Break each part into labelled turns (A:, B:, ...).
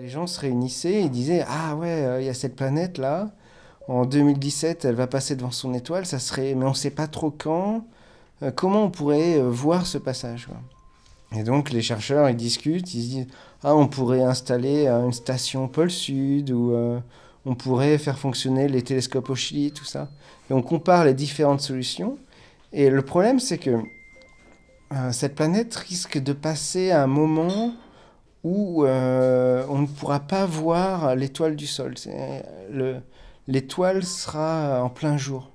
A: Les gens se réunissaient et disaient Ah ouais, euh, il y a cette planète là. En 2017, elle va passer devant son étoile. Ça serait, mais on ne sait pas trop quand. Euh, comment on pourrait euh, voir ce passage quoi? Et donc les chercheurs ils discutent, ils se disent Ah, on pourrait installer une station pôle Sud ou on pourrait faire fonctionner les télescopes au Chili, tout ça. Et on compare les différentes solutions. Et le problème, c'est que cette planète risque de passer à un moment où euh, on ne pourra pas voir l'étoile du sol. L'étoile sera en plein jour.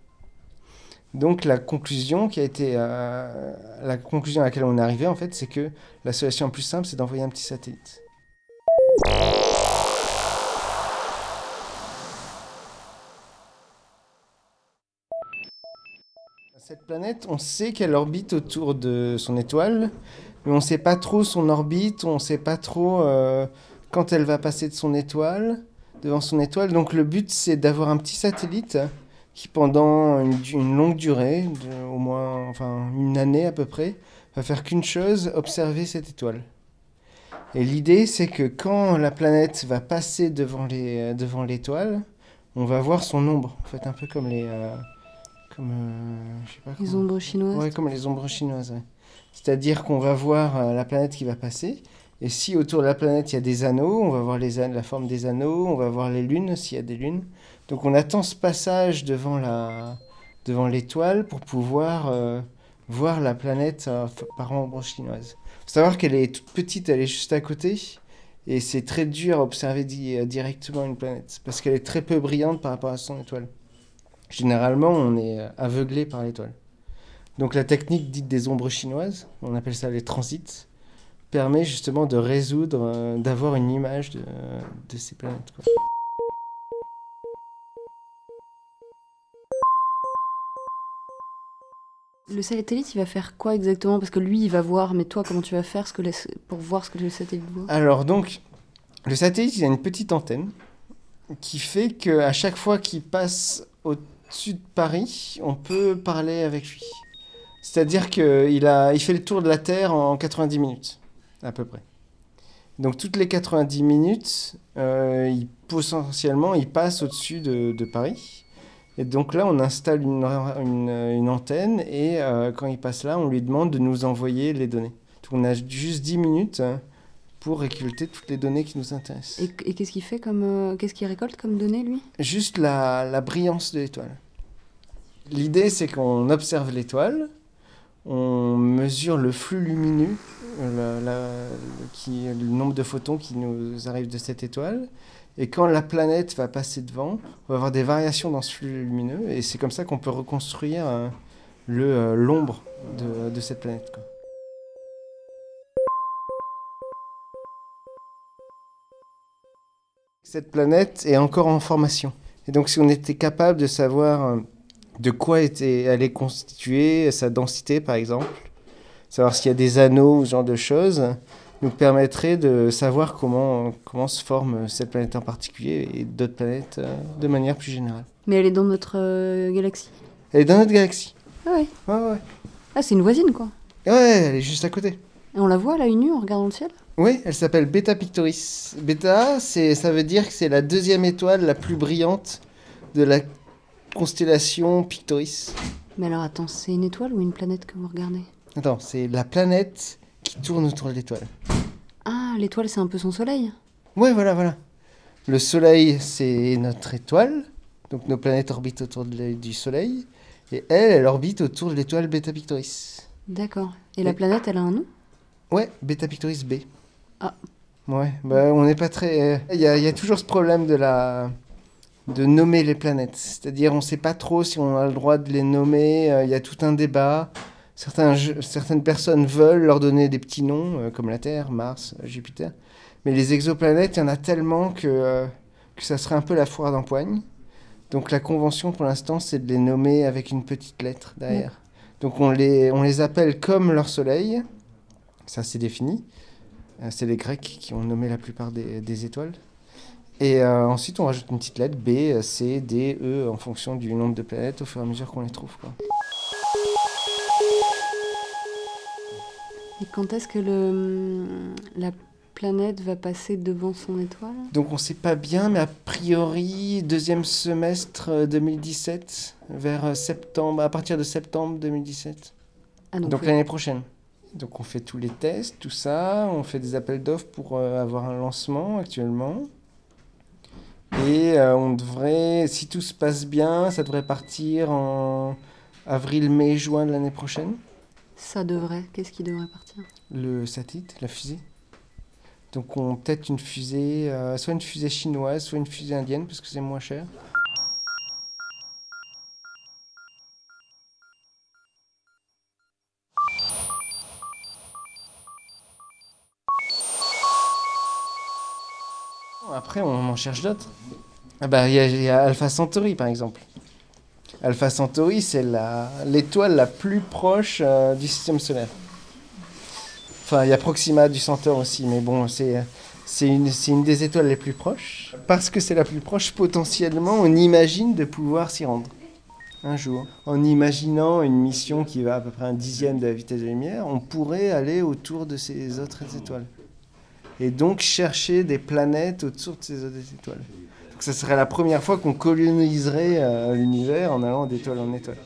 A: Donc la conclusion qui a été euh, la conclusion à laquelle on est arrivé en fait, c'est que la solution la plus simple, c'est d'envoyer un petit satellite. Cette planète, on sait qu'elle orbite autour de son étoile, mais on ne sait pas trop son orbite, on ne sait pas trop euh, quand elle va passer de son étoile, devant son étoile. Donc le but, c'est d'avoir un petit satellite qui, pendant une, longue durée, au moins enfin, une année à peu près, va faire qu'une chose, observer cette étoile. Et l'idée, c'est que quand la planète va passer devant devant l'étoile, on va voir son ombre, en fait, un peu comme les... euh, comme, euh, je sais pas
B: Les
A: comment-
B: ombres chinoises.
A: Ouais, comme les ombres chinoises. ouais. C'est-à-dire qu'on va voir euh, la planète qui va passer. Et si autour de la planète il y a des anneaux, on va voir les la forme des anneaux, on va voir les lunes s'il y a des lunes. Donc on attend ce passage devant la devant l'étoile pour pouvoir euh, voir la planète euh, par ombre chinoise. Faut savoir qu'elle est toute petite, elle est juste à côté. Et c'est très dur à observer di- directement une planète parce qu'elle est très peu brillante par rapport à son étoile. Généralement, on est euh, aveuglé par l'étoile. Donc la technique dite des ombres chinoises, on appelle ça les transits, permet justement de résoudre, euh, d'avoir une image de, de ces planètes. quoi.
B: Le satellite, il va faire quoi exactement? Parce que lui, il va voir, mais toi, comment tu vas faire ce que les- pour voir ce que le satellite voit?
A: Alors donc, le satellite, il a une petite antenne qui fait qu'à chaque fois qu'il passe au-dessus de Paris, on peut parler avec lui. C'est-à-dire qu'il a, il fait le tour de la Terre en 90 minutes, à peu près. Donc toutes les 90 minutes, euh, il, potentiellement, il passe au-dessus de, de Paris. Et donc là, on installe une, une- une antenne et euh, quand il passe là, on lui demande de nous envoyer les données. Donc on a juste 10 minutes hein, pour récolter toutes les données qui nous intéressent.
B: Et, et qu'est-ce qu'il fait comme. euh, qu'est-ce qu'il récolte comme données, lui?
A: Juste la, la brillance de l'étoile. L'idée, c'est qu'on observe l'étoile, on mesure le flux lumineux, euh, le, nombre de photons qui nous arrivent de cette étoile. Et quand la planète va passer devant, on va avoir des variations dans ce flux lumineux. Et c'est comme ça qu'on peut reconstruire euh, euh, l'ombre de, de cette planète. Cette planète est encore en formation. Et donc si on était capable de savoir de quoi était, elle est constituée, sa densité par exemple, savoir s'il y a des anneaux ou ce genre de choses, nous permettrait de savoir comment, comment se forme cette planète en particulier et d'autres planètes euh, de manière plus générale.
B: Mais elle est dans notre euh, galaxie.
A: Elle est dans notre galaxie.
B: Ah ouais.
A: Ouais, ouais.
B: Ah, c'est une voisine, quoi.
A: Ouais, elle est juste à côté.
B: Et on la voit à l'œil nu en regardant le ciel?
A: Oui, elle s'appelle Beta Pictoris. Beta, c'est, ça veut dire que c'est la deuxième étoile la plus brillante de la constellation Pictoris.
B: Mais alors, attends, c'est une étoile ou une planète que vous regardez?
A: Attends, c'est la planète qui tourne autour de l'étoile.
B: Ah, l'étoile, c'est un peu son soleil?
A: Ouais, voilà, voilà. Le Soleil, c'est notre étoile. Donc nos planètes orbitent autour de la- du Soleil. Et elle, elle orbite autour de l'étoile Beta Pictoris.
B: D'accord. Et la planète, elle a un nom?
A: Ouais, Beta Pictoris B.
B: Ah.
A: Ouais, bah on n'est pas très... Il y a, il y a toujours ce problème de la... de nommer les planètes. C'est-à-dire, on ne sait pas trop si on a le droit de les nommer. euh, Il y a tout un débat. Certains, certaines personnes veulent leur donner des petits noms, euh, comme la Terre, Mars, Jupiter. Mais les exoplanètes, il y en a tellement que, euh, que ça serait un peu la foire d'empoigne. Donc la convention, pour l'instant, c'est de les nommer avec une petite lettre derrière. Donc on les, on les appelle comme leur soleil. Ça, c'est défini. C'est les Grecs qui ont nommé la plupart des, des étoiles. Et euh, ensuite, on rajoute une petite lettre B, C, D, E, en fonction du nombre de planètes au fur et à mesure qu'on les trouve. Quoi.
B: Et quand est-ce que le, la planète va passer devant son étoile?
A: Donc on ne sait pas bien, mais a priori, deuxième semestre euh, 2017, vers euh, septembre, à partir de septembre 2017.
B: Ah, donc,
A: Donc
B: oui.
A: l'année prochaine. Donc on fait tous les tests, tout ça, on fait des appels d'offres pour euh, avoir un lancement actuellement. Et euh, on devrait, si tout se passe bien, ça devrait partir en avril, mai, juin de l'année prochaine.
B: ça devrait. Qu'est-ce qui devrait partir?
A: Le satellite, la fusée. Donc on peut-être une fusée, euh, soit une fusée chinoise, soit une fusée indienne, parce que c'est moins cher. Après, on en cherche d'autres. Ah bah, il y, a- il y a Alpha Centauri, par exemple. Alpha Centauri, c'est l'étoile la, plus proche euh, du système solaire. Enfin, il y a Proxima du Centaure aussi, mais bon, c'est une, une des étoiles les plus proches. Parce que c'est la plus proche, potentiellement, on imagine de pouvoir s'y rendre un jour. En imaginant une mission qui va à peu près un dixième de la vitesse de la lumière, on pourrait aller autour de ces autres étoiles. Et donc chercher des planètes autour de ces étoiles. Donc ça serait la première fois qu'on coloniserait euh, l'univers en allant d'étoile en étoile.